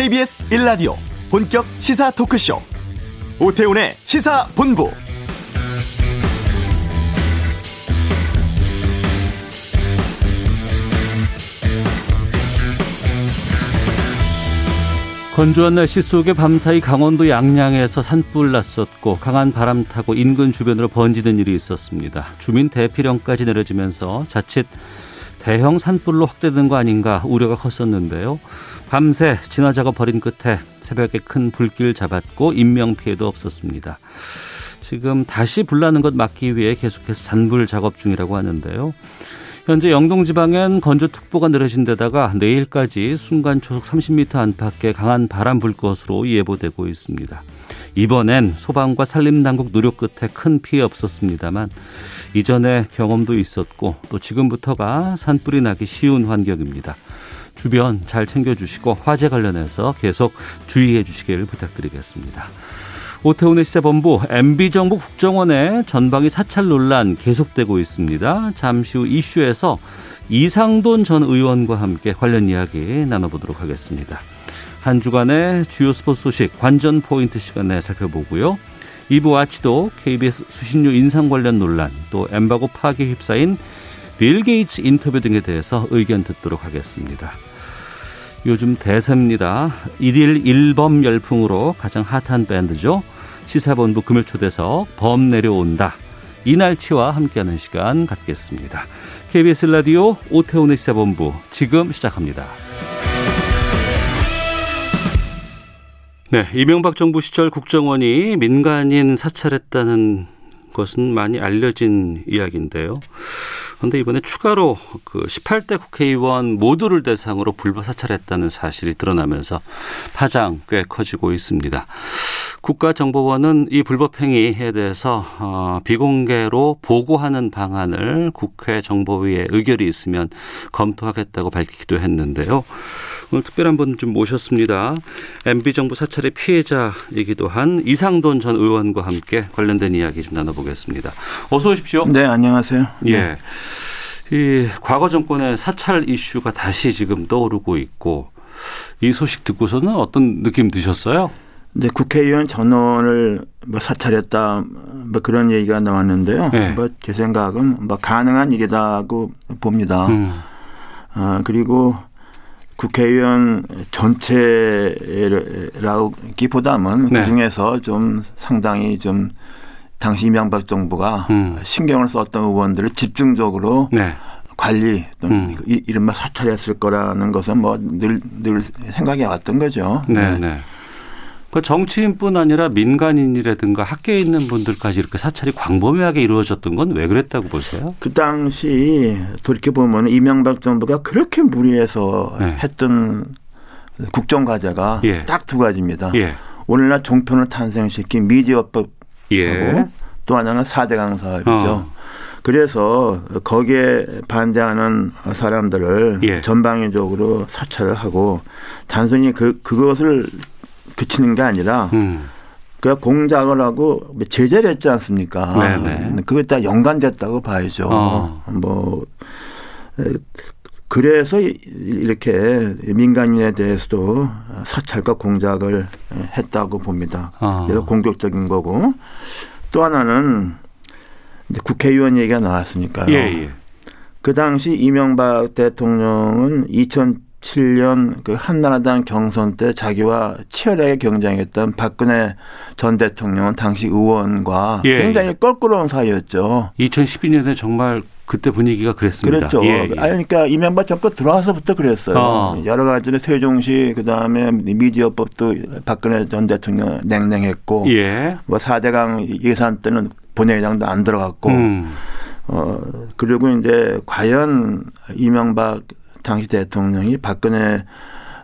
KBS 1라디오 본격 시사 토크쇼 오태훈의 시사본부 건조한 날씨 속에 밤사이 강원도 양양에서 산불 났었고 강한 바람 타고 인근 주변으로 번지는 일이 있었습니다. 주민 대피령까지 내려지면서 자칫 대형 산불로 확대된 거 아닌가 우려가 컸었는데요. 밤새 진화 작업 벌인 끝에 새벽에 큰 불길 잡았고 인명 피해도 없었습니다. 지금 다시 불나는 것 막기 위해 계속해서 잔불 작업 중이라고 하는데요. 현재 영동 지방엔 건조특보가 내려진 데다가 내일까지 순간 초속 30m 안팎의 강한 바람 불 것으로 예보되고 있습니다. 이번엔 소방과 산림당국 노력 끝에 큰 피해 없었습니다만 이전에 경험도 있었고 또 지금부터가 산불이 나기 쉬운 환경입니다. 주변 잘 챙겨주시고 화재 관련해서 계속 주의해 주시길 부탁드리겠습니다. 오태훈의 시사본부 MB정부 국정원의 전방위 사찰 논란 계속되고 있습니다. 잠시 후 이슈에서 이상돈 전 의원과 함께 관련 이야기 나눠보도록 하겠습니다. 한 주간의 주요 스포츠 소식 관전 포인트 시간에 살펴보고요. 2부 아치도 KBS 수신료 인상 관련 논란 또 엠바고 파기 휩싸인 빌 게이츠 인터뷰 등에 대해서 의견 듣도록 하겠습니다. 요즘 대세입니다. 1일 1범 열풍으로 가장 핫한 밴드죠. 시사본부 금요 초대석 범 내려온다. 이날치와 함께하는 시간 갖겠습니다. KBS 라디오 오태훈의 시사본부 지금 시작합니다. 네, 이명박 정부 시절 국정원이 민간인 사찰했다는 것은 많이 알려진 이야기인데요. 그런데 이번에 추가로 그 18대 국회의원 모두를 대상으로 불법 사찰했다는 사실이 드러나면서 파장 꽤 커지고 있습니다. 국가정보원은 이 불법 행위에 대해서 어, 비공개로 보고하는 방안을 국회 정보위에 의결이 있으면 검토하겠다고 밝히기도 했는데요. 오늘 특별한 분 좀 모셨습니다. MB 정부 사찰의 피해자이기도 한 이상돈 전 의원과 함께 관련된 이야기 좀 나눠보겠습니다. 어서 오십시오. 네, 안녕하세요. 예. 이 과거 정권의 사찰 이슈가 다시 지금 떠오르고 있고 이 소식 듣고서는 어떤 느낌 드셨어요? 네, 국회의원 전원을 뭐 사찰했다 뭐 그런 얘기가 나왔는데요. 네. 뭐제 생각은 뭐 가능한 일이다고 봅니다. 음. 어, 그리고 국회의원 전체라기보다는 네. 그 중에서 좀 상당히 좀 당시 이명박 정부가 음. 신경을 썼던 의원들을 집중적으로 네. 관리 또는 음. 이른바 사찰했을 거라는 것은 뭐 늘 늘 생각해 왔던 거죠. 네, 네. 네. 그 정치인뿐 아니라 민간인이라든가 학계에 있는 분들까지 이렇게 사찰이 광범위하게 이루어졌던 건 왜 그랬다고 보세요? 그 당시 돌이켜 보면 이명박 정부가 그렇게 무리해서 네. 했던 국정 과제가 예. 딱두 가지입니다. 예. 오늘날 종편을 탄생시킨 미디어법하고 예. 또 하나는 사대강 사업이죠. 어. 그래서 거기에 반대하는 사람들을 예. 전방위적으로 사찰을 하고 단순히 그 그것을 그치는 게 아니라 음. 그 공작을 하고 제재를 했지 않습니까? 네네. 그게 다 연관됐다고 봐야죠. 어. 뭐 그래서 이렇게 민간인에 대해서도 사찰과 공작을 했다고 봅니다. 어. 그래서 공격적인 거고 또 하나는 국회의원 얘기가 나왔으니까요. 예, 예. 그 당시 이명박 대통령은 2000 2017년 그 한나라당 경선 때 자기와 치열하게 경쟁했던 박근혜 전 대통령은 당시 의원과 예. 굉장히 껄끄러운 사이였죠. 2012년에 정말 그때 분위기가 그랬습니다. 그렇죠. 예, 예. 그러니까 이명박 정권 들어와서부터 그랬어요. 어. 여러 가지 세종시 그다음에 미디어법도 박근혜 전 대통령 냉랭했고 예. 뭐 4대강 예산 때는 본회의장도 안 들어갔고 음. 어 그리고 이제 과연 이명박 당시 대통령이 박근혜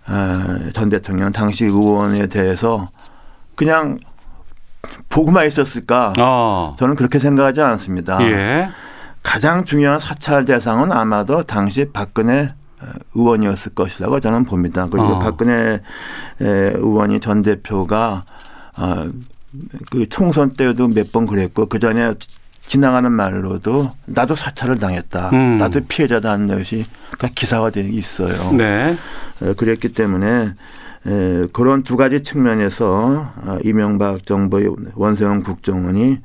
어, 전 대통령 당시 의원에 대해서 그냥 보고만 있었을까? 어. 저는 그렇게 생각하지 않습니다. 예. 가장 중요한 사찰 대상은 아마도 당시 박근혜 어, 의원이었을 것이라고 저는 봅니다. 그리고 어. 박근혜 의원이 전 대표가 그 총선 때도 몇 번 그랬고 그 전에 지나가는 말로도 나도 사찰을 당했다. 음. 나도 피해자다 하는 것이 기사화되어 있어요. 네. 그랬기 때문에 에, 그런 두 가지 측면에서 어, 이명박 정부의 원세훈 국정원이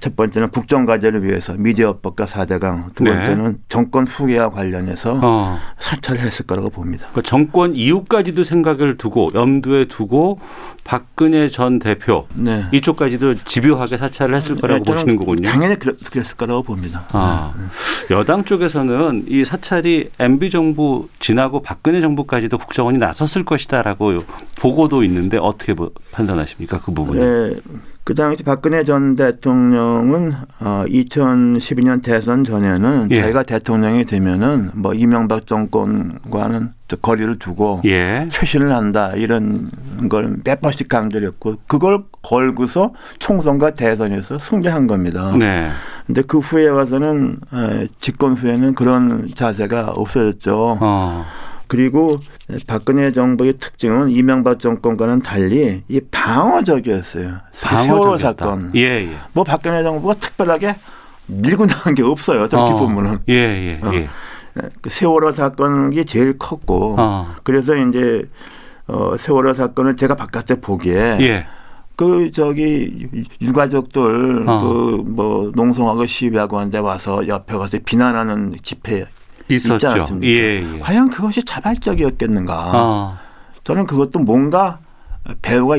첫 번째는 국정 과제를 위해서 미디어법과 사대강두 네. 번째는 네. 정권 후계와 관련해서 어. 사찰을 했을 거라고 봅니다. 그러니까 정권 이후까지도 생각을 두고 염두에 두고 박근혜 전 대표 네. 이쪽까지도 집요하게 사찰을 했을 네, 거라고 보시는 거군요. 당연히 그랬을 거라고 봅니다. 아. 네. 여당 쪽에서는 이 사찰이 MB 정부 지나고 박근혜 정부까지도 국정원이 나섰을 것이다라고 보고도 있는데 어떻게 판단하십니까 그 부분은? 네. 그 당시 박근혜 전 대통령은 어 2012년 대선 전에는 예. 자기가 대통령이 되면은 뭐 이명박 정권과는 거리를 두고 예. 쇄신을 한다 이런 걸 몇 번씩 강조했고 그걸 걸고서 총선과 대선에서 승리한 겁니다. 네. 근데 그 후에 와서는 집권 후에는 그런 자세가 없어졌죠. 어. 그리고 박근혜 정부의 특징은 이명박 정권과는 달리 이 방어적이었어요. 세월호 사건. 예, 예. 뭐 박근혜 정부가 특별하게 밀고 나간 게 없어요. 저렇게 어. 보면은. 예, 예, 어. 예. 그 세월호 사건이 제일 컸고 어. 그래서 이제 어 세월호 사건을 제가 바깥에 보기에 예. 그 저기 유가족들 어. 그뭐 농성하고 시위하고 한데 와서 옆에 가서 비난하는 집회 있었죠. 있지 않습니까? 예, 예. 과연 그것이 자발적이었겠는가? 어. 저는 그것도 뭔가 배우가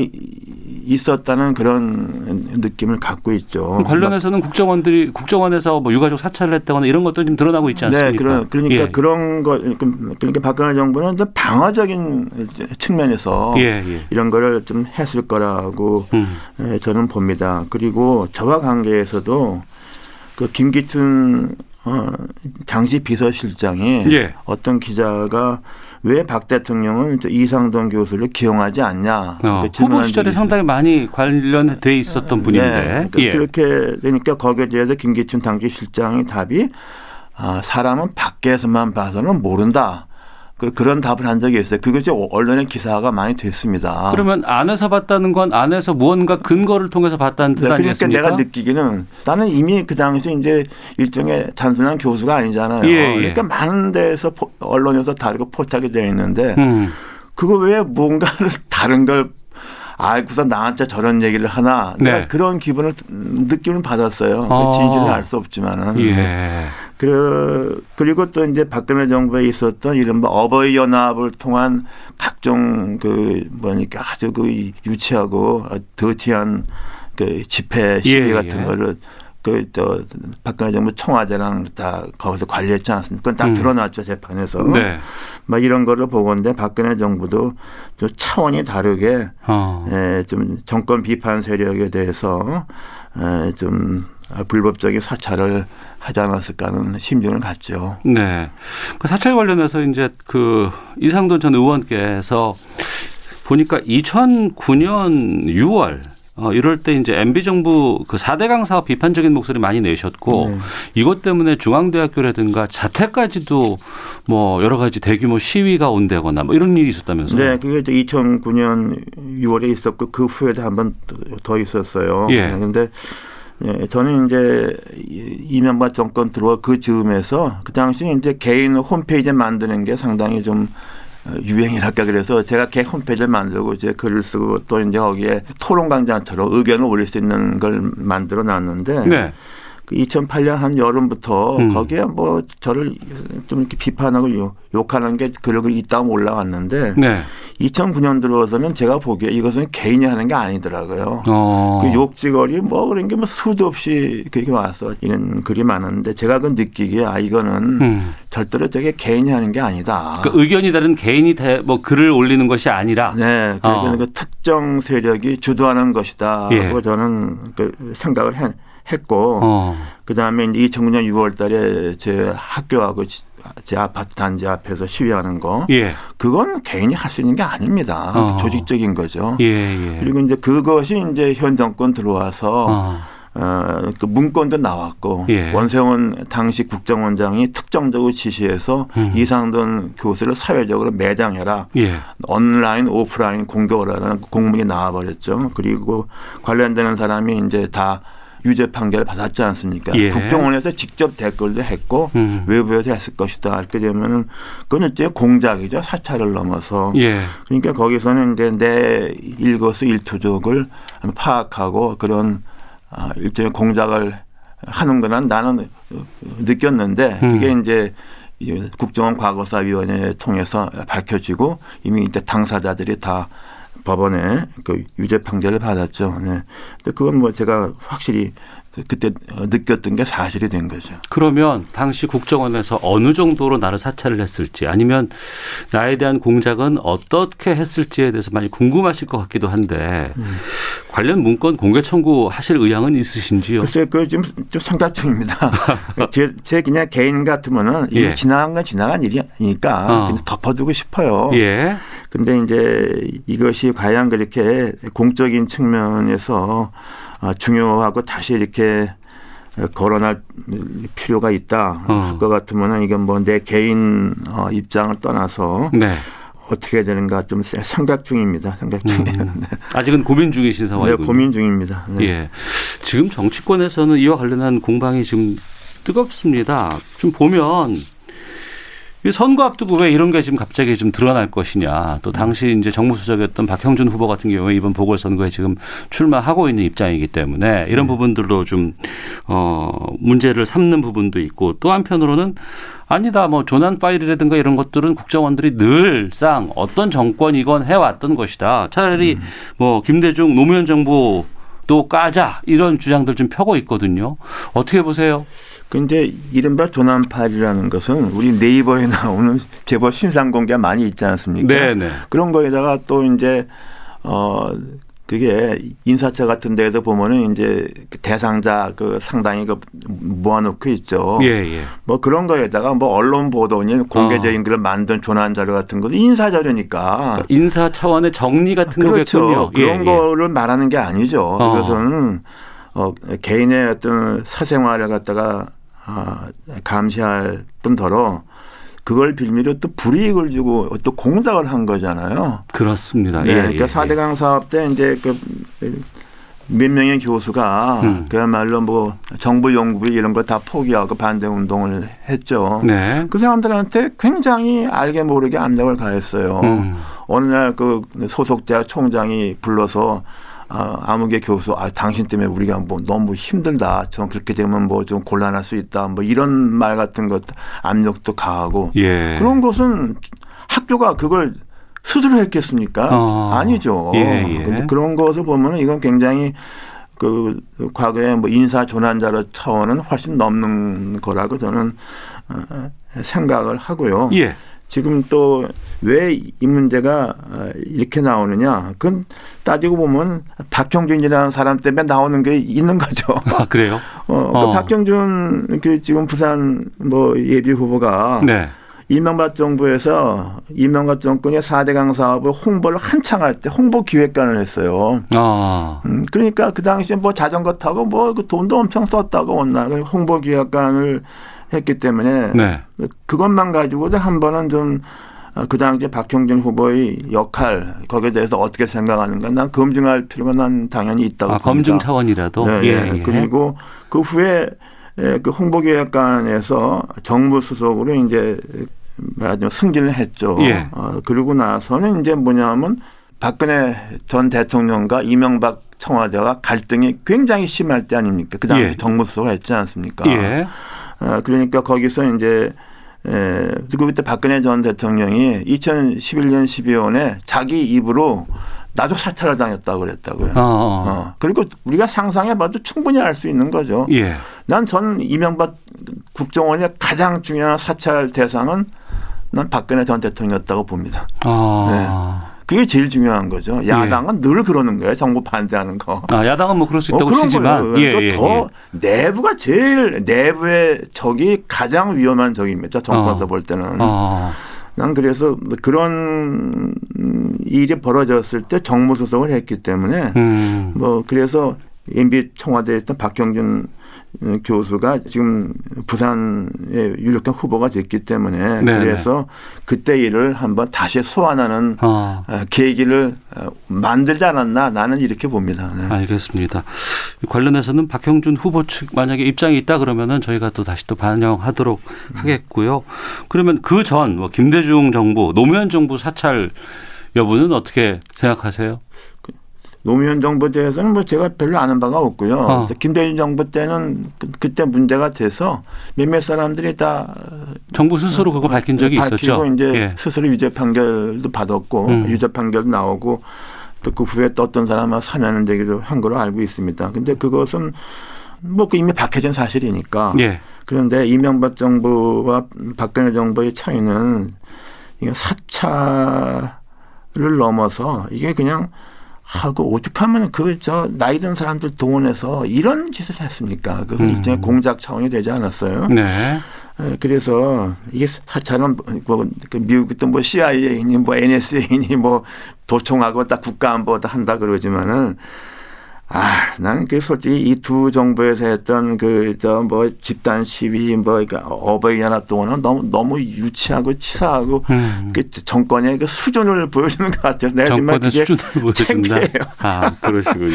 있었다는 그런 느낌을 갖고 있죠. 관련해서는 국정원들이 국정원에서 뭐 유가족 사찰을 했다거나 이런 것도 좀 드러나고 있지 않습니까? 네, 그런 그러니까 예. 그런 거 그러니까 박근혜 정부는 좀 방어적인 측면에서 예, 예. 이런 거를 좀 했을 거라고 음. 예, 저는 봅니다. 그리고 저와 관계에서도 그 김기춘 어, 당시 비서실장이 예. 어떤 기자가 왜 박 대통령은 이상돈 교수를 기용하지 않냐. 어, 후보 시절에 상당히 많이 관련돼 있었던 네. 분인데. 네. 그러니까 예. 그렇게 되니까 거기에 대해서 김기춘 당시 실장의 답이 아, 사람은 밖에서만 봐서는 모른다. 그, 그런 답을 한 적이 있어요. 그것이 언론의 기사가 많이 됐습니다. 그러면 안에서 봤다는 건 안에서 무언가 근거를 통해서 봤다는 뜻 네, 그러니까 아니겠습니까? 내가 느끼기는 나는 이미 그 당시 이제 일종의 단순한 교수가 아니잖아요. 예, 예. 그러니까 많은 데서 언론에서 다르고 포착이 되어 있는데 음. 그거 왜 뭔가를 다른 걸 알고서 나한테 저런 얘기를 하나 네. 그런 기분을 느낌을 받았어요. 그 어. 진실을 알 수 없지만은. 예. 그 그리고 또 이제 박근혜 정부에 있었던 이른바 어버이 연합을 통한 각종 그 뭐니까 아주 그 유치하고 더티한 그 집회 시위 예, 같은 예. 거를 그저 박근혜 정부 청와대랑 다 거기서 관리했지 않습니까? 그건 다 음. 드러났죠 재판에서. 네. 막 이런 거를 보건데 박근혜 정부도 좀 차원이 다르게 어. 에, 좀 정권 비판 세력에 대해서 에, 좀 불법적인 사찰을 하지 않았을까 하는 심정을 갖죠. 네. 그 사찰 관련해서 이제 그 이상돈 전 의원께서 보니까 2009년 6월 어, 이럴 때 이제 MB 정부 그 4대강 사업 비판적인 목소리 많이 내셨고 네. 이것 때문에 중앙대학교라든가 자택까지도 뭐 여러 가지 대규모 시위가 온다거나 뭐 이런 일이 있었다면서요? 네, 그게 이제 2009년 6월에 있었고 그 후에도 한 번 더 있었어요. 예. 그런데 예, 저는 이제 이명박 정권 들어와 그 즈음에서 그 당시 이제 개인 홈페이지 만드는 게 상당히 좀 유행이랄까 그래서 제가 개 홈페이지를 만들고 이제 글을 쓰고 또 이제 거기에 토론 강장처럼 의견을 올릴 수 있는 걸 만들어 놨는데 네. 그 2008년 한 여름부터 음. 거기에 뭐 저를 좀 이렇게 비판하고 욕하는 게 글을 있다고 올라왔는데 네. 2009년 들어서는 제가 보기에 이것은 개인이 하는 게 아니더라고요. 어. 그 욕지거리 뭐 그런 게 뭐 수도 없이 그렇게 와서 이런 글이 많은데 제가 그 느끼기에 아 이거는 음. 절대로 저게 개인이 하는 게 아니다. 그 의견이 다른 개인이 뭐 글을 올리는 것이 아니라. 네. 그러니까 어. 그 특정 세력이 주도하는 것이다. 예. 고 저는 그 생각을 해. 했고 어. 그다음에 이제 2009년 6월 달에 제 학교하고 제 아파트 단지 앞에서 시위하는 거 예. 그건 개인이 할 수 있는 게 아닙니다. 어. 조직적인 거죠. 예, 예. 그리고 이제 그것이 이제 현 정권 들어와서 어. 어, 그 문건도 나왔고 예. 원세훈 당시 국정원장이 특정적으로 지시해서 음. 이상돈 교수를 사회적으로 매장해라. 예. 온라인 오프라인 공격을 하라는 공문이 나와버렸죠. 그리고 관련되는 사람이 이제 다 유죄 판결을 받았지 않습니까? 예. 국정원에서 직접 댓글도 했고 음. 외부에서 했을 것이다. 이렇게 되면은 그건 이제 공작이죠. 사찰을 넘어서. 예. 그러니까 거기서는 이제 내 일거수 일투족을 파악하고 그런 아, 일종의 공작을 하는 거는 나는 느꼈는데 그게 음. 이제 국정원 과거사위원회 통해서 밝혀지고 이미 이제 당사자들이 다 법원에 그 유죄 판결을 받았죠. 네. 근데 그건 뭐 제가 확실히 그때 느꼈던 게 사실이 된 거죠. 그러면 당시 국정원에서 어느 정도로 나를 사찰을 했을지 아니면 나에 대한 공작은 어떻게 했을지에 대해서 많이 궁금하실 것 같기도 한데 음. 관련 문건 공개 청구하실 의향은 있으신지요? 글쎄, 그 지금 좀 상당 중입니다. 제, 제 그냥 개인 같으면은 예. 지나간 건 지나간 일이니까 어. 덮어두고 싶어요. 예. 근데 이제 이것이 과연 그렇게 공적인 측면에서 아, 중요하고 다시 이렇게 거론할 필요가 있다 어. 할것 같으면은 이건 뭐 내 개인 어, 입장을 떠나서 네. 어떻게 되는가 좀 생각 중입니다. 생각 중이에요. 음. 네. 아직은 고민 중이신 상황이군요. 네, 고민 중입니다. 네. 예. 지금 정치권에서는 이와 관련한 공방이 지금 뜨겁습니다. 좀 보면 선거 앞두고 왜 이런 게 지금 갑자기 좀 드러날 것이냐. 또 당시 이제 정무수석이었던 박형준 후보 같은 경우에 이번 보궐선거에 지금 출마하고 있는 입장이기 때문에 이런 네. 부분들로 좀, 어, 문제를 삼는 부분도 있고 또 한편으로는 아니다. 뭐 조난 파일이라든가 이런 것들은 국정원들이 늘상 어떤 정권이건 해왔던 것이다. 차라리 음. 뭐 김대중 노무현 정부 또 까자 이런 주장들 좀 펴고 있거든요. 어떻게 보세요? 근데 이른바 조난팔이라는 것은 우리 네이버에 나오는 제법 신상 공개가 많이 있지 않습니까? 네네. 네. 그런 거에다가 또 이제 어 그게 인사처 같은 데에서 보면은 이제 그 대상자 그 상당히 그 모아놓고 있죠. 예, 예. 뭐 그런 거에다가 뭐 언론 보도니 공개적인 어. 그런 만든 조난 자료 같은 것도 인사 자료니까. 그러니까 인사 차원의 정리 같은 그렇죠. 거겠군요. 그런 예, 예. 거를 말하는 게 아니죠. 어. 이것은 어 개인의 어떤 사생활을 갖다가 아 감시할 뿐더러 그걸 빌미로 또 불이익을 주고 또 공작을 한 거잖아요. 그렇습니다. 네, 예, 그러니까 예, 4대강 사업 때 이제 그 몇 명의 교수가 음. 그야말로 뭐 정부 연구비 이런 거 다 포기하고 반대 운동을 했죠. 네. 그 사람들한테 굉장히 알게 모르게 압력을 가했어요. 음. 어느 날 그 소속대 총장이 불러서 아, 아무개 교수, 아, 당신 때문에 우리가 뭐 너무 힘들다. 전 그렇게 되면 뭐 좀 곤란할 수 있다. 뭐 이런 말 같은 것 압력도 가하고 예. 그런 것은 학교가 그걸 스스로 했겠습니까? 어. 아니죠. 예, 예. 그런 것을 보면 이건 굉장히 그 과거에 뭐 인사 조난자로 차원은 훨씬 넘는 거라고 저는 어, 생각을 하고요. 예. 지금 또 왜 이 문제가 이렇게 나오느냐? 그건 따지고 보면 박형준이라는 사람 때문에 나오는 게 있는 거죠. 아, 그래요? 어, 그 어. 박형준 그 지금 부산 뭐 예비 후보가 네. 이명박 정부에서 이명박 정권의 4대강 사업을 홍보를 한창 할 때 홍보 기획관을 했어요. 아. 음, 그러니까 그 당시에 뭐 자전거 타고 뭐 그 돈도 엄청 썼다고 온나 홍보 기획관을 했기 때문에 네. 그것만 가지고도 한 번은 좀 그 당시에 박형준 후보의 역할 거기에 대해서 어떻게 생각하는가 난 검증할 필요가 난 당연히 있다고 아, 봅니다. 검증 차원이라도 네, 예, 예. 그리고 그 후에 그 홍보기획관에서 정부 수석으로 이제 아주 승진을 했죠. 예. 어, 그리고 나서는 이제 뭐냐면 박근혜 전 대통령과 이명박 청와대와 갈등이 굉장히 심할 때 아닙니까? 그 당시 예. 정무수석을 했지 않습니까? 예. 어, 그러니까 거기서 이제 에, 그리고 그때 박근혜 전 대통령이 2011년 12월에 자기 입으로 나도 사찰을 당했다고 그랬다고요. 어, 어. 어. 그리고 우리가 상상해봐도 충분히 알 수 있는 거죠. 예. 난 전 이명박 국정원의 가장 중요한 사찰 대상은 난 박근혜 전 대통령이었다고 봅니다. 아. 네. 그게 제일 중요한 거죠. 야당은 예. 늘 그러는 거예요. 정부 반대하는 거. 아, 야당은 뭐 그럴 수 있다고 어, 치지만 예, 그러니까 예, 더 예. 내부가 제일 내부의 적이 가장 위험한 적입니다. 정권에서 어. 볼 때는. 어. 난 그래서 그런 일이 벌어졌을 때 정무수석을 했기 때문에 음. 뭐 그래서 MB 청와대에 있던 박경준 교수가 지금 부산의 유력한 후보가 됐기 때문에 네네. 그래서 그때 일을 한번 다시 소환하는 어. 계기를 만들지 않았나 나는 이렇게 봅니다. 네. 알겠습니다. 관련해서는 박형준 후보 측 만약에 입장이 있다 그러면은 저희가 또 다시 또 반영하도록 음. 하겠고요. 그러면 그 전 뭐 김대중 정부 노무현 정부 사찰 여부는 어떻게 생각하세요? 노무현 정부 때에서는 뭐 제가 별로 아는 바가 없고요. 어. 김대중 정부 때는 그, 때 문제가 돼서 몇몇 사람들이 다 정부 스스로 그거 밝힌 적이 밝히고 있었죠. 이제 예. 스스로 유죄 판결도 받았고 음. 유죄 판결도 나오고 또 그 후에 또 어떤 사람은 사면은 되기도 한 걸로 알고 있습니다. 근데 그것은 뭐 그 이미 밝혀진 사실이니까. 예. 그런데 이명박 정부와 박근혜 정부의 차이는 이게 사찰을 넘어서 이게 그냥 하고 오죽하면 그저 나이 든 사람들 동원해서 이런 짓을 했습니까? 그것은 음. 일종의 공작 차원이 되지 않았어요. 네. 그래서 이게 사찰은 뭐그 미국 또뭐 CIA니 뭐 NSA니 뭐 도청하고 딱 국가안보 다 한다 그러지만은 아, 나는 그 솔직히 이 두 정부에서 했던 그 저 뭐 집단 시위 뭐 그러니까 어버이 연합 동원은 너무 너무 유치하고 치사하고 음. 그 정권의 그 수준을 보여주는 것 같아요. 내가 정말 그게 수준을 보여준다. 아, 그러시군요.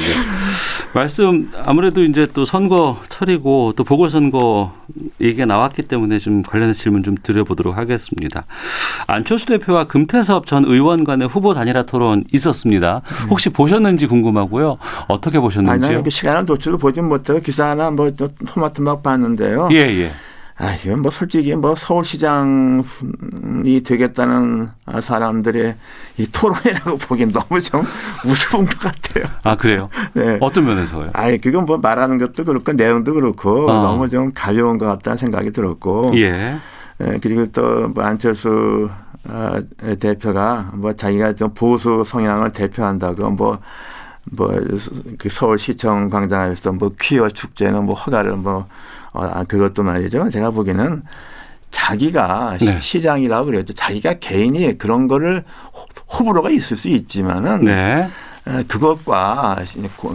말씀 아무래도 이제 또 선거 철이고 또 보궐선거 얘기가 나왔기 때문에 좀 관련해서 질문 좀 드려보도록 하겠습니다. 안철수 대표와 금태섭 전 의원 간의 후보 단일화 토론 있었습니다. 혹시 보셨는지 궁금하고요. 어떻게 보셨는지요? 아니, 그 시간을 놓치고 보진 못하고 기사 하나 뭐 토마토 막 봤는데요. 예, 예. 아, 이건 뭐 솔직히 뭐 서울시장이 되겠다는 사람들의 이 토론이라고 보기엔 너무 좀 우스운 것 같아요. 아, 그래요? 네. 어떤 면에서요? 아니, 그건 뭐 말하는 것도 그렇고 내용도 그렇고 어. 너무 좀 가벼운 것 같다는 생각이 들었고. 예. 예 그리고 또 뭐 안철수 어, 대표가 뭐 자기가 좀 보수 성향을 대표한다고 뭐 뭐그 서울시청 광장에서 뭐 퀴어 축제는 뭐 허가를 뭐 어, 아, 그것도 말이죠. 제가 보기에는 자기가 네. 시장이라고 그래도 자기가 개인이 그런 거를 호불호가 있을 수 있지만은 네. 그것과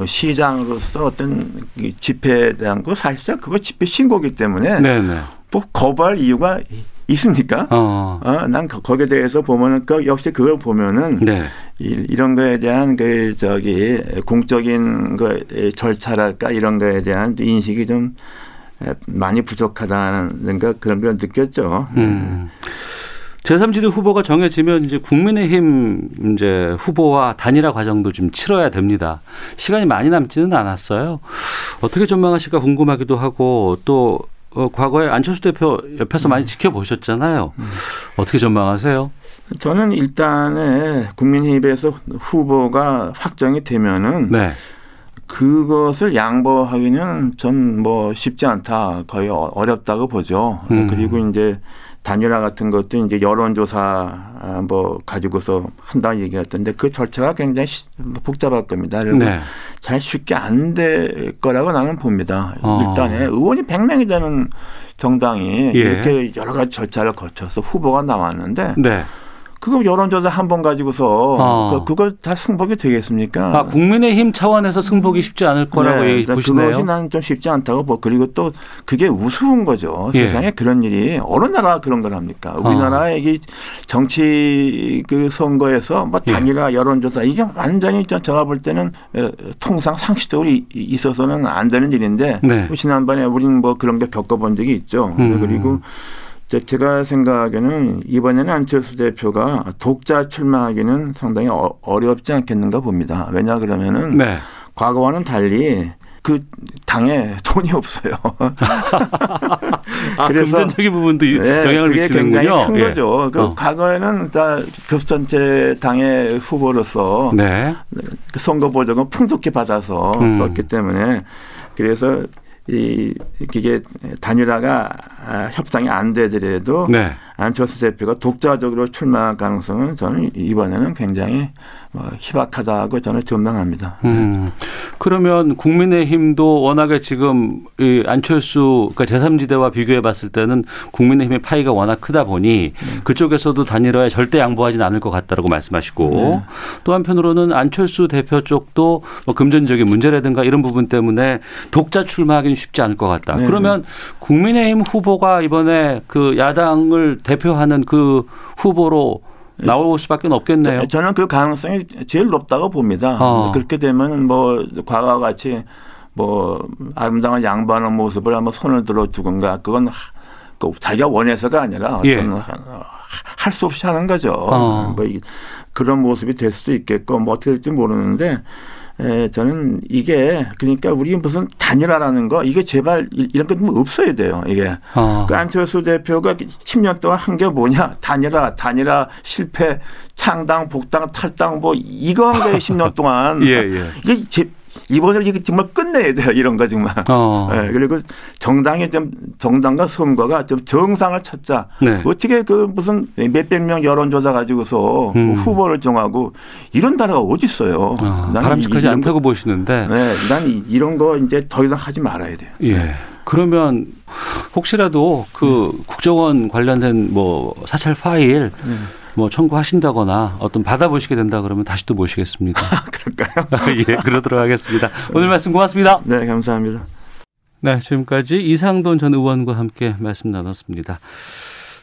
시장으로서 어떤 집회에 대한 거 사실상 그거 집회 신고기 때문에 네, 네. 뭐 거부할 이유가 있습니까? 어. 어, 난 거기에 대해서 보면은 그 역시 그걸 보면은 네. 이, 이런 거에 대한 그 저기 공적인 그 절차랄까 이런 거에 대한 인식이 좀 많이 부족하다는 그 그런 걸 느꼈죠. 음. 제3지대 후보가 정해지면 이제 국민의힘 이제 후보와 단일화 과정도 좀 치러야 됩니다. 시간이 많이 남지는 않았어요. 어떻게 전망하실까 궁금하기도 하고 또 어, 과거에 안철수 대표 옆에서 많이 지켜보셨잖아요. 음. 어떻게 전망하세요? 저는 일단은 국민의힘에서 후보가 확정이 되면은 네. 그것을 양보하기는 전 뭐 쉽지 않다 거의 어, 어렵다고 보죠. 음. 그리고 이제 단일화 같은 것도 이제 여론조사 아, 뭐 가지고서 한다는 얘기가 있던데 그 절차가 굉장히 복잡할 겁니다. 그리고 네. 잘 쉽게 안 될 거라고 나는 봅니다. 어. 일단에 의원이 100명이 되는 정당이 예. 이렇게 여러 가지 절차를 거쳐서 후보가 나왔는데 네. 그거 여론조사 한 번 가지고서 어. 그걸 다 승복이 되겠습니까? 아, 국민의힘 차원에서 승복이 쉽지 않을 거라고 네, 보시네요. 그것이 난 좀 쉽지 않다고 보. 그리고 또 그게 우스운 거죠. 예. 세상에 그런 일이 어느 나라가 그런 걸 합니까? 우리나라 어. 이게 정치 그 선거에서 뭐 예. 단일화 예. 여론조사 이게 완전히 제가 볼 때는 통상 상식적으로 있어서는 안 되는 일인데 네. 지난번에 우리는 뭐 그런 게 겪어본 적이 있죠. 음. 그리고 제가 생각에는 이번에는 안철수 대표가 독자 출마하기는 상당히 어, 어렵지 않겠는가 봅니다. 왜냐 그러면은 네. 과거와는 달리 그 당에 돈이 없어요. 아, 그래서 금전적인 부분도 네, 영향을 미치는군요. 굉장히 큰 예. 거죠. 그 어. 과거에는 다 교수전체 당의 후보로서 네. 그 선거 보조금 풍족히 받아서 음. 썼기 때문에 그래서 이 이게 단일화가 아, 협상이 안 되더라도 네. 안철수 대표가 독자적으로 출마할 가능성은 저는 이번에는 굉장히 뭐 희박하다고 저는 전망합니다. 음. 그러면 국민의힘도 워낙에 지금 이 안철수 그러니까 제3지대와 비교해 봤을 때는 국민의힘의 파이가 워낙 크다 보니 네. 그쪽에서도 단일화에 절대 양보하지는 않을 것 같다라고 말씀하시고 네. 또 한편으로는 안철수 대표 쪽도 뭐 금전적인 문제라든가 이런 부분 때문에 독자 출마하기는 쉽지 않을 것 같다. 네. 그러면 국민의힘 후보가 이번에 그 야당을 대표하는 그 후보로 나올 수밖에 없겠네요. 저, 는 그 가능성이 제일 높다고 봅니다. 어. 그렇게 되면 뭐 과거와 같이 뭐 아름다운 양보하는 모습을 한번 손을 들어주건가 그건 그 자기가 원해서가 아니라 어떤 예. 할수 없이 하는 거죠. 어. 뭐 그런 모습이 될 수도 있겠고 뭐 어떻게 될지 모르는데 에, 저는 이게 그러니까 우리 무슨 단일화라는 거 이게 제발 이런 게 없어야 돼요. 이게 어. 그 안철수 대표가 10년 동안 한 게 뭐냐 단일화 단일화 실패 창당 복당 탈당 뭐 이거 한 거에 10년 동안 예, 예. 이게 제, 이번에 이게 정말 끝내야 돼요. 이런 거 정말. 어. 네, 그리고 정당의 좀 정당과 선거가 좀 정상을 찾자. 네. 어떻게 그 무슨 몇백 명 여론조사 가지고서 음. 후보를 정하고 이런 나라가 어디 있어요. 어, 바람직하지 않다고 거, 보시는데. 네, 난 이런 거 이제 더 이상 하지 말아야 돼요. 예. 그러면 혹시라도 그 음. 국정원 관련된 뭐 사찰 파일 음. 뭐 청구하신다거나 어떤 받아보시게 된다 그러면 다시 또 모시겠습니다. 그럴까요? 예, 그러도록 하겠습니다. 오늘 말씀 고맙습니다. 네, 감사합니다. 네, 지금까지 이상돈 전 의원과 함께 말씀 나눴습니다.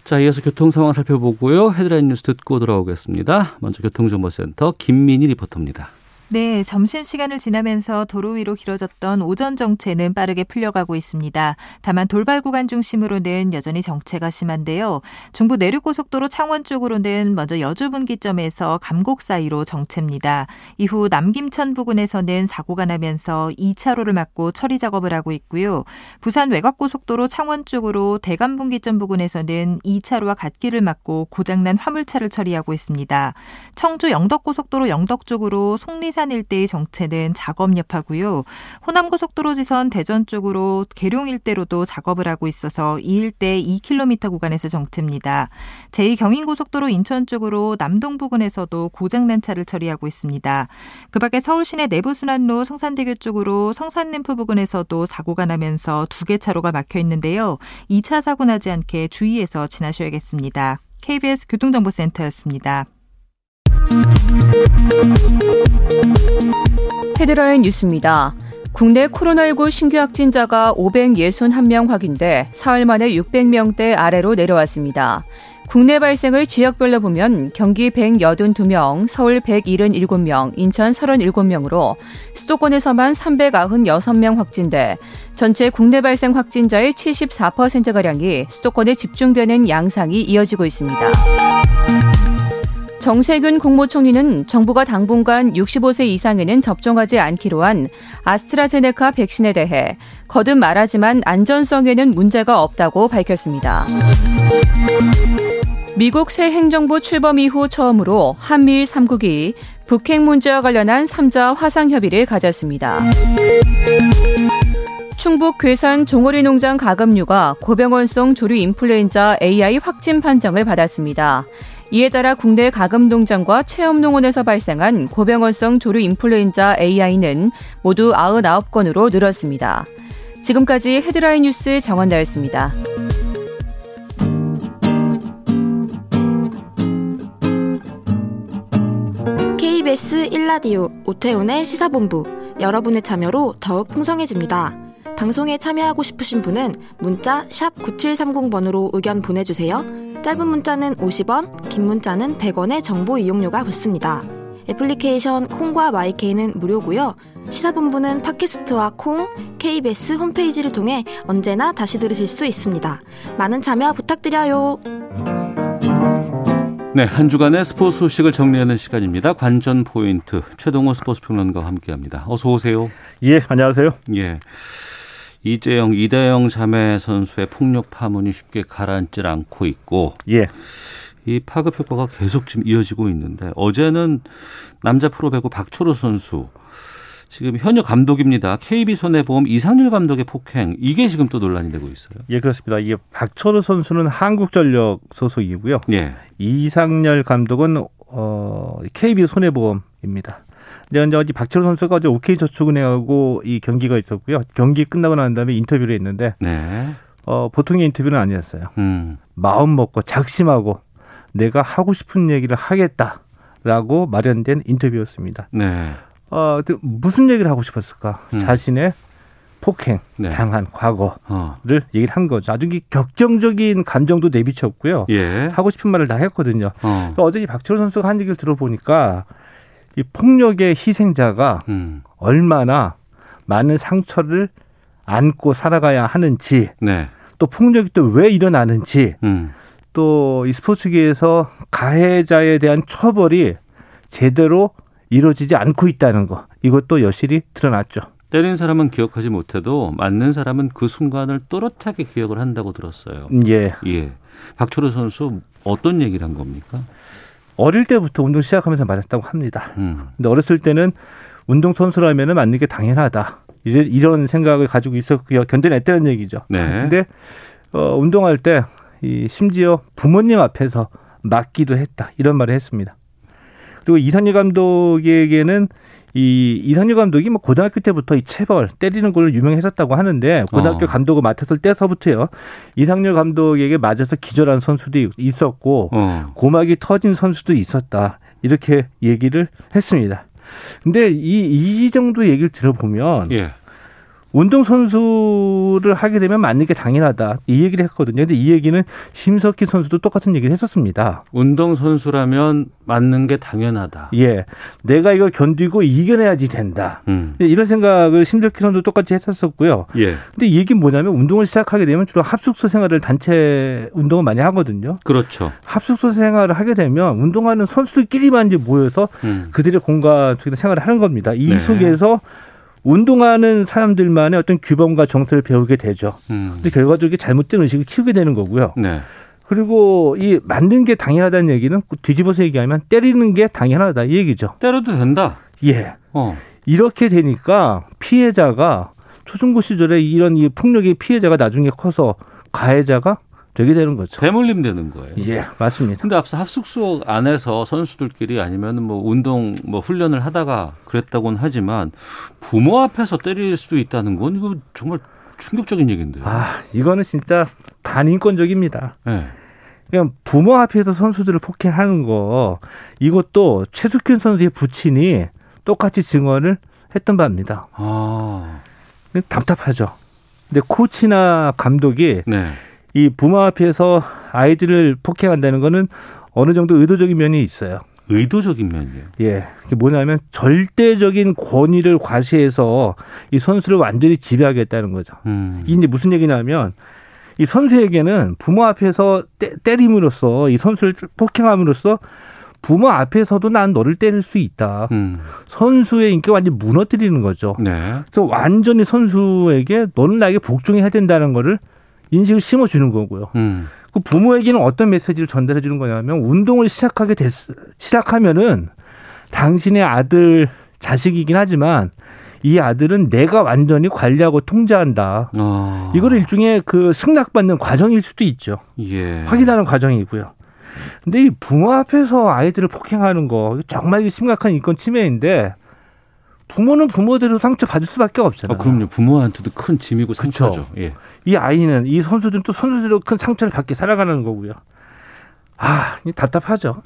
자, 이어서 교통 상황 살펴보고요. 헤드라인 뉴스 듣고 돌아오겠습니다. 먼저 교통정보센터 김민희 리포터입니다. 네, 점심 시간을 지나면서 도로 위로 길어졌던 오전 정체는 빠르게 풀려가고 있습니다. 다만 돌발 구간 중심으로는 여전히 정체가 심한데요. 중부 내륙고속도로 창원 쪽으로는 먼저 여주 분기점에서 감곡 사이로 정체입니다. 이후 남김천 부근에서는 사고가 나면서 2차로를 막고 처리 작업을 하고 있고요. 부산 외곽고속도로 창원 쪽으로 대감 분기점 부근에서는 2차로와 갓길을 막고 고장난 화물차를 처리하고 있습니다. 청주 영덕고속도로 영덕 쪽으로 속리 산 일대의 정체는 작업 여파고요. 호남 고속도로 지선 대전 쪽으로 계룡 일대로도 작업을 하고 있어서 이 일대 2km 구간에서 정체입니다. 제2 경인 고속도로 인천 쪽으로 남동 부근에서도 고장난 차를 처리하고 있습니다. 그 밖에 서울 시내 내부 순환로 성산대교 쪽으로 성산램프 부근에서도 사고가 나면서 두 개 차로가 막혀 있는데요. 2차 사고 나지 않게 주의해서 지나셔야겠습니다. KBS 교통정보센터였습니다. 헤드라인 뉴스입니다. 국내 코로나19 신규 확진자가 561명 확인돼 사흘 만에 600명대 아래로 내려왔습니다. 국내 발생을 지역별로 보면 경기 182명, 서울 177명, 인천 37명으로 수도권에서만 396명 확진돼 전체 국내 발생 확진자의 74%가량이 수도권에 집중되는 양상이 이어지고 있습니다. 정세균 국무총리는 정부가 당분간 65세 이상에는 접종하지 않기로 한 아스트라제네카 백신에 대해 거듭 말하지만 안전성에는 문제가 없다고 밝혔습니다. 미국 새 행정부 출범 이후 처음으로 한미일 3국이 북핵 문제와 관련한 3자 화상 협의를 가졌습니다. 충북 괴산 종오리 농장 가금류가 고병원성 조류 인플루엔자 AI 확진 판정을 받았습니다. 이에 따라 국내 가금농장과 체험농원에서 발생한 고병원성 조류 인플루엔자 AI는 모두 99건으로 늘었습니다. 지금까지 헤드라인 뉴스 정원다였습니다. KBS 1라디오 오태훈의 시사본부 여러분의 참여로 더욱 풍성해집니다. 방송에 참여하고 싶으신 분은 문자 9730번으로 의견 보내주세요. 짧은 문자는 50원, 긴 문자는 100원의 정보 이용료가 붙습니다. 애플리케이션 콩과 마이케이는 무료고요. 시사본부는 팟캐스트와 콩, KBS 홈페이지를 통해 언제나 다시 들으실 수 있습니다. 많은 참여 부탁드려요. 네, 한 주간의 스포츠 소식을 정리하는 시간입니다. 관전 포인트 최동호 스포츠 평론가와 함께합니다. 어서 오세요. 예, 안녕하세요. 예. 이재영, 이대영 자매 선수의 폭력 파문이 쉽게 가라앉질 않고 있고 예. 이 파급 효과가 계속 지금 이어지고 있는데 어제는 남자 프로 배구 박철호 선수 지금 현역 감독입니다. KB 손해보험 이상률 감독의 폭행 이게 지금 또 논란이 되고 있어요. 예, 그렇습니다. 이게 박철우 선수는 한국전력 소속이고요. 예. 이상열 감독은 어 KB 손해보험입니다. 근데 어제 박철우 선수가 어제 OK저축은행하고 이 경기가 있었고요. 경기 끝나고 난 다음에 인터뷰를 했는데 네. 어, 보통의 인터뷰는 아니었어요. 음. 마음 먹고 작심하고 내가 하고 싶은 얘기를 하겠다라고 마련된 인터뷰였습니다. 네. 어, 무슨 얘기를 하고 싶었을까? 음. 자신의 폭행 네. 당한 과거를 어. 얘기를 한 거죠. 아주 격정적인 감정도 내비쳤고요. 예. 하고 싶은 말을 다 했거든요. 어. 그러니까 어제 이 박철호 선수가 한 얘기를 들어보니까 이 폭력의 희생자가 음. 얼마나 많은 상처를 안고 살아가야 하는지 네. 또 폭력이 또 왜 일어나는지 음. 또이 스포츠계에서 가해자에 대한 처벌이 제대로 이루어지지 않고 있다는 거 이것도 여실히 드러났죠. 때린 사람은 기억하지 못해도 맞는 사람은 그 순간을 또렷하게 기억을 한다고 들었어요. 예. 예. 박철호 선수 어떤 얘기를 한 겁니까? 어릴 때부터 운동 시작하면서 맞았다고 합니다. 음. 근데 어렸을 때는 운동 선수라면 맞는 게 당연하다. 이런 생각을 가지고 있었고요. 견뎌냈다는 얘기죠. 네. 근데 어, 운동할 때 이 심지어 부모님 앞에서 맞기도 했다. 이런 말을 했습니다. 그리고 이선희 감독에게는 이 이선희 감독이 뭐 고등학교 때부터 이 체벌 때리는 걸로 유명했었다고 하는데 고등학교 어. 감독을 맡았을 때서부터요 이상열 감독에게 맞아서 기절한 선수도 있었고 어. 고막이 터진 선수도 있었다 이렇게 얘기를 했습니다. 근데 이 이 정도 얘기를 들어보면 예. 운동선수를 하게 되면 맞는 게 당연하다. 이 얘기를 했거든요. 근데 이 얘기는 심석희 선수도 똑같은 얘기를 했었습니다. 운동선수라면 맞는 게 당연하다. 예. 내가 이걸 견디고 이겨내야지 된다. 음. 이런 생각을 심석희 선수도 똑같이 했었었고요. 예. 근데 이 얘기는 뭐냐면 운동을 시작하게 되면 주로 합숙소 생활을 단체 운동을 많이 하거든요. 그렇죠. 합숙소 생활을 하게 되면 운동하는 선수들끼리만 이제 모여서 음. 그들의 공간 속에서 생활을 하는 겁니다. 이 네. 속에서 운동하는 사람들만의 어떤 규범과 정서를 배우게 되죠. 음. 근데 결과적으로 잘못된 의식을 키우게 되는 거고요. 네. 그리고 이 만든 게 당연하다는 얘기는 뒤집어서 얘기하면 때리는 게 당연하다 이 얘기죠. 때려도 된다. 예. 어. 이렇게 되니까 피해자가 초중고 시절에 이런 이 폭력의 피해자가 나중에 커서 가해자가 되게 되는 거죠. 대물림 되는 거예요. 예, 맞습니다. 근데 앞서 합숙소 안에서 선수들끼리 아니면 뭐 운동 뭐 훈련을 하다가 그랬다고는 하지만 부모 앞에서 때릴 수도 있다는 건 이거 정말 충격적인 얘기인데요. 아, 이거는 진짜 반인권적입니다. 네. 그냥 부모 앞에서 선수들을 폭행하는 거 이것도 최숙현 선수의 부친이 똑같이 증언을 했던 바입니다. 아. 답답하죠. 근데 코치나 감독이 네. 이 부모 앞에서 아이들을 폭행한다는 거는 어느 정도 의도적인 면이 있어요. 의도적인 면이요. 예. 그게 뭐냐면 절대적인 권위를 과시해서 이 선수를 완전히 지배하겠다는 거죠. 음. 이게 무슨 얘기냐면 이 선수에게는 부모 앞에서 때, 때림으로써 이 선수를 폭행함으로써 부모 앞에서도 난 너를 때릴 수 있다. 음. 선수의 인기가 완전히 무너뜨리는 거죠. 네. 그래서 완전히 선수에게 너는 나에게 복종해야 된다는 거를 인식을 심어주는 거고요. 음. 그 부모에게는 어떤 메시지를 전달해 주는 거냐면 운동을 시작하게 됐, 시작하면은 당신의 아들 자식이긴 하지만 이 아들은 내가 완전히 관리하고 통제한다. 어. 이거를 일종의 그 승낙받는 과정일 수도 있죠. 예. 확인하는 과정이고요. 근데 이 부모 앞에서 아이들을 폭행하는 거 정말 심각한 인권 침해인데 부모는 부모대로 상처 받을 수밖에 없잖아요. 아, 그럼요. 부모한테도 큰 짐이고 상처죠. 예. 이 아이는 이 선수들은 또 선수대로 큰 상처를 받게 살아가는 거고요. 아, 답답하죠.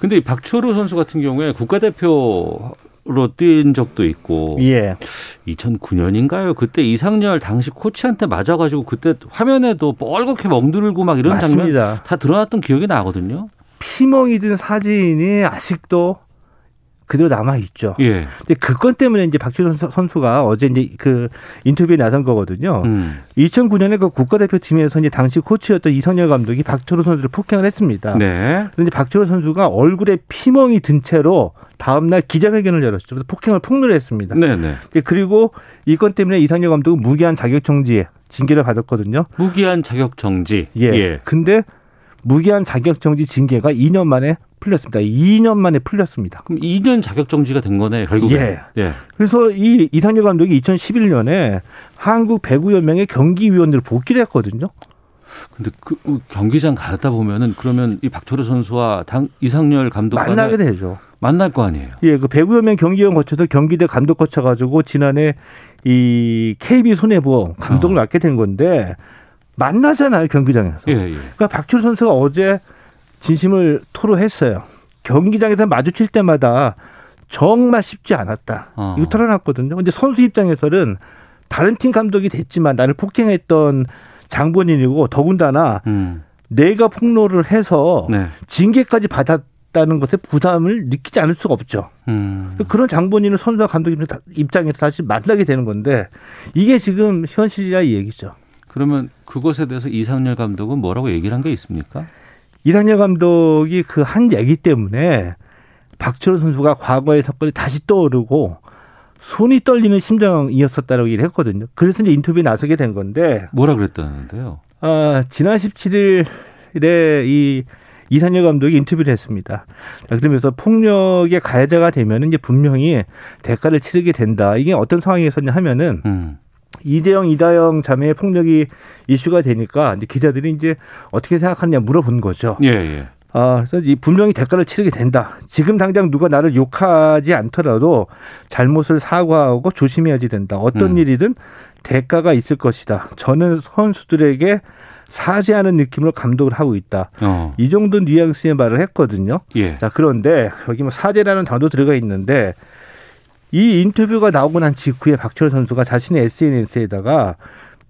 근데 박철우 선수 같은 경우에 국가대표 로 뛴 적도 있고. 예. 2009년인가요? 그때 이상열 당시 코치한테 맞아가지고 그때 화면에도 뻘겋게 멍들고 막 이런 맞습니다. 장면 다 드러났던 기억이 나거든요. 피멍이 든 사진이 아직도 그대로 남아 있죠. 예. 근데 그건 때문에 이제 박지원 선수가 어제 이제 그 인터뷰에 나선 거거든요. 음. 2009년에 그 국가대표팀에서 이제 당시 코치였던 이선열 감독이 박철호 선수를 폭행을 했습니다. 네. 그런데 박철호 선수가 얼굴에 피멍이 든 채로 다음날 기자회견을 열었죠. 그래서 폭행을 폭로했습니다. 네, 네. 그리고 이 건 때문에 이선열 감독은 무기한 자격 정지 징계를 받았거든요. 무기한 자격 정지. 예. 예. 근데 무기한 자격 정지 징계가 2년 만에 풀렸습니다. 2년 만에 풀렸습니다. 그럼 2년 자격 정지가 된 거네 결국에. 예. 예. 그래서 이 이상열 감독이 2011년에 한국 배구 연맹의 경기위원으로 복귀를 했거든요. 근데 그 경기장 가다 보면은 그러면 이 박철호 선수와 당 이상열 감독 만나게 되죠. 만날 거 아니에요. 예, 그 배구 연맹 경기위원 거쳐서 경기대 감독 거쳐 가지고 지난해 이 KB 손해보험 감독을 어. 맡게 된 건데 만나잖아요 경기장에서. 예, 예. 그러니까 박철호 선수가 어제 진심을 토로했어요. 경기장에서 마주칠 때마다 정말 쉽지 않았다. 어. 이거 털어놨거든요. 근데 선수 입장에서는 다른 팀 감독이 됐지만 나를 폭행했던 장본인이고 더군다나 음. 내가 폭로를 해서 네. 징계까지 받았다는 것에 부담을 느끼지 않을 수가 없죠. 음. 그런 장본인을 선수와 감독 입장에서 다시 만나게 되는 건데 이게 지금 현실이라 이 얘기죠. 그러면 그것에 대해서 이상열 감독은 뭐라고 얘기를 한 게 있습니까? 이상열 감독이 그 한 얘기 때문에 박철호 선수가 과거의 사건이 다시 떠오르고 손이 떨리는 심정이었었다고 얘기를 했거든요. 그래서 이제 인터뷰에 나서게 된 건데 뭐라 그랬다는데요? 아, 지난 17일에 이 이산열 감독이 인터뷰를 했습니다. 자, 그러면서 폭력의 가해자가 되면 이제 분명히 대가를 치르게 된다. 이게 어떤 상황이었었냐 하면은 음. 이재영, 이다영 자매의 폭력이 이슈가 되니까 이제 기자들이 이제 어떻게 생각하느냐 물어본 거죠. 예, 예. 아, 그래서 이 분명히 대가를 치르게 된다. 지금 당장 누가 나를 욕하지 않더라도 잘못을 사과하고 조심해야지 된다. 어떤 음. 일이든 대가가 있을 것이다. 저는 선수들에게 사죄하는 느낌으로 감독을 하고 있다. 어. 이 정도 뉘앙스의 말을 했거든요. 예. 자, 그런데 여기 뭐 사죄라는 단어도 들어가 있는데 이 인터뷰가 나오고 난 직후에 박철 선수가 자신의 SNS에다가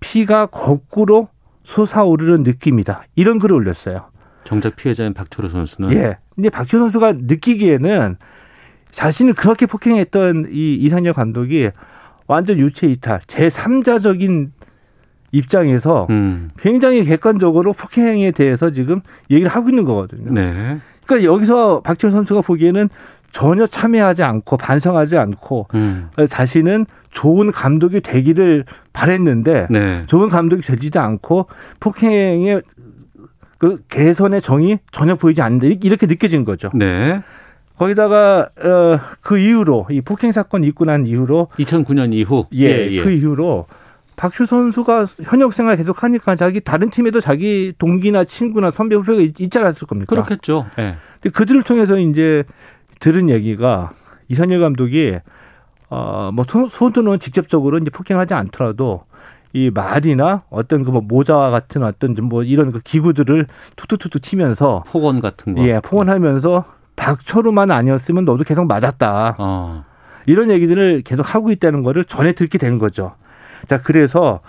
피가 거꾸로 솟아오르는 느낌이다. 이런 글을 올렸어요. 정작 피해자인 박철호 선수는 예. 근데 박철호 선수가 느끼기에는 자신을 그렇게 폭행했던 이 이상열 감독이 완전 유체 이탈, 제3자적인 입장에서 음. 굉장히 객관적으로 폭행에 대해서 지금 얘기를 하고 있는 거거든요. 네. 그러니까 여기서 박철호 선수가 보기에는 전혀 참여하지 않고 반성하지 않고 음. 자신은 좋은 감독이 되기를 바랬는데 네. 좋은 감독이 되지도 않고 폭행의 그 개선의 정의 전혀 보이지 않는다 이렇게 느껴진 거죠. 네. 거기다가 어, 그 이후로 이 폭행 사건 있고 난 이후로 2009년 이후 예, 예, 예. 그 이후로 박슈 선수가 현역 생활 계속 하니까 자기 다른 팀에도 자기 동기나 친구나 선배 후배가 있지 않았을 겁니까? 그렇겠죠. 예. 근데 그들을 통해서 이제 들은 얘기가 이선열 감독이 어뭐 소두는 직접적으로 이제 폭행하지 않더라도 이 말이나 어떤 그 뭐 모자와 같은 어떤 뭐 이런 그 기구들을 툭툭툭툭 치면서 폭언 같은 거. 예, 폭언하면서 박철우만 아니었으면 너도 계속 맞았다. 어. 이런 얘기들을 계속 하고 있다는 거를 전해 듣게 되는 거죠. 자, 그래서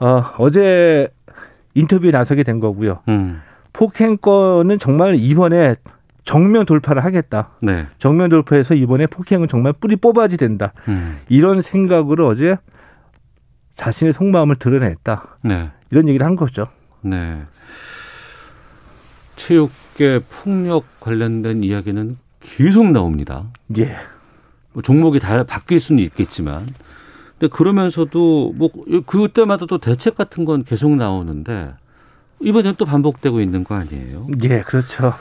어, 어제 인터뷰에 나서게 된 거고요. 음. 폭행건은 정말 이번에 정면 돌파를 하겠다. 네. 정면 돌파해서 이번에 폭행은 정말 뿌리 뽑아야지 된다. 음. 이런 생각으로 어제 자신의 속마음을 드러냈다. 네. 이런 얘기를 한 거죠. 네. 체육계 폭력 관련된 이야기는 계속 나옵니다. 예. 뭐 종목이 다 바뀔 수는 있겠지만, 근데 그러면서도 뭐 그때마다 또 대책 같은 건 계속 나오는데 이번엔 또 반복되고 있는 거 아니에요? 예, 그렇죠.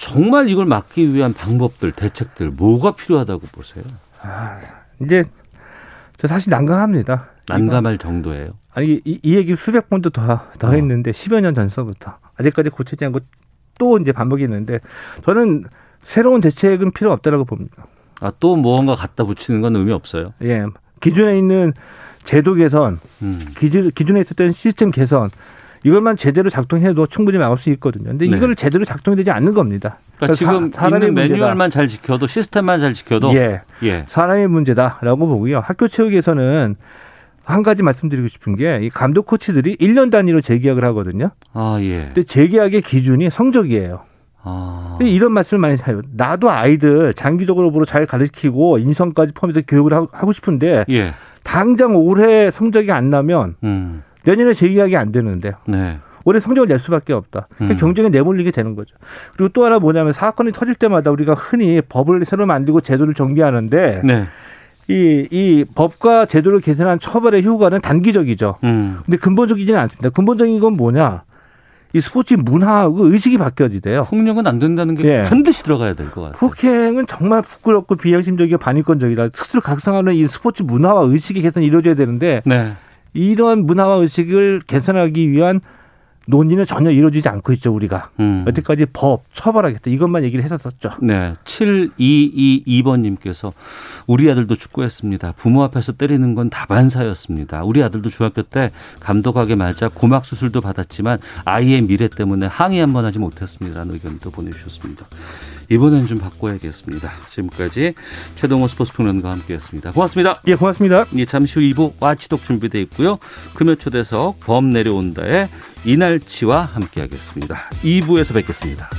정말 이걸 막기 위한 방법들, 대책들 뭐가 필요하다고 보세요? 아, 이제 저 사실 난감합니다. 난감할 정도예요. 아니 이, 이 얘기 수백 번도 더, 더 어. 했는데 10여 년 전서부터 아직까지 고치지 않고 또 이제 반복했는데 저는 새로운 대책은 필요 없다라고 봅니다. 아, 또 무언가 갖다 붙이는 건 의미 없어요? 예. 기존에 있는 제도 개선, 음. 기준, 기존에 있었던 시스템 개선, 이것만 제대로 작동해도 충분히 막을 수 있거든요. 근데 네. 이걸 제대로 작동되지 않는 겁니다. 그러니까, 지금 사, 있는 매뉴얼만 잘 지켜도 시스템만 잘 지켜도 예, 예. 사람의 문제다라고 보고요. 학교 체육에서는 한 가지 말씀드리고 싶은 게 이 감독 코치들이 1년 단위로 재계약을 하거든요. 아, 예. 근데 재계약의 기준이 성적이에요. 아. 이런 말씀을 많이 해요. 나도 아이들 장기적으로 보러 잘 가르치고 인성까지 포함해서 교육을 하고 싶은데 예. 당장 올해 성적이 안 나면 음. 내년에 재계약이 안 되는데요. 네. 올해 성적을 낼 수밖에 없다. 그러니까 음. 경쟁에 내몰리게 되는 거죠. 그리고 또 하나 뭐냐면 사건이 터질 때마다 우리가 흔히 법을 새로 만들고 제도를 정비하는데 네. 이, 이 법과 제도를 개선한 처벌의 효과는 단기적이죠. 음. 근데 근본적이지는 않습니다. 근본적인 건 뭐냐? 이 스포츠 문화하고 의식이 바뀌어지대요. 폭력은 안 된다는 게 예. 반드시 들어가야 될 것 같아요. 폭행은 정말 부끄럽고 비양심적이고 반인권적이라 스스로 각성하는 이 스포츠 문화와 의식이 개선 이루어져야 되는데 네. 이런 문화와 의식을 개선하기 위한 논의는 전혀 이루어지지 않고 있죠, 우리가. 음. 여태까지 법, 처벌하겠다. 이것만 얘기를 했었었죠. 네. 7222번님께서 우리 아들도 축구했습니다. 부모 앞에서 때리는 건 다반사였습니다. 우리 아들도 중학교 때 감독하게 맞아 고막 수술도 받았지만 아이의 미래 때문에 항의 한 번 하지 못했습니다. 라는 의견도 보내주셨습니다. 이번엔 좀 바꿔야겠습니다. 지금까지 최동호 스포츠 평론가와 함께했습니다. 고맙습니다. 예, 고맙습니다. 예, 잠시 후 2부 와치독 준비되어 있고요. 금요 초대석 범 내려온다의 이날 팔찌와 함께하겠습니다. 2부에서 뵙겠습니다.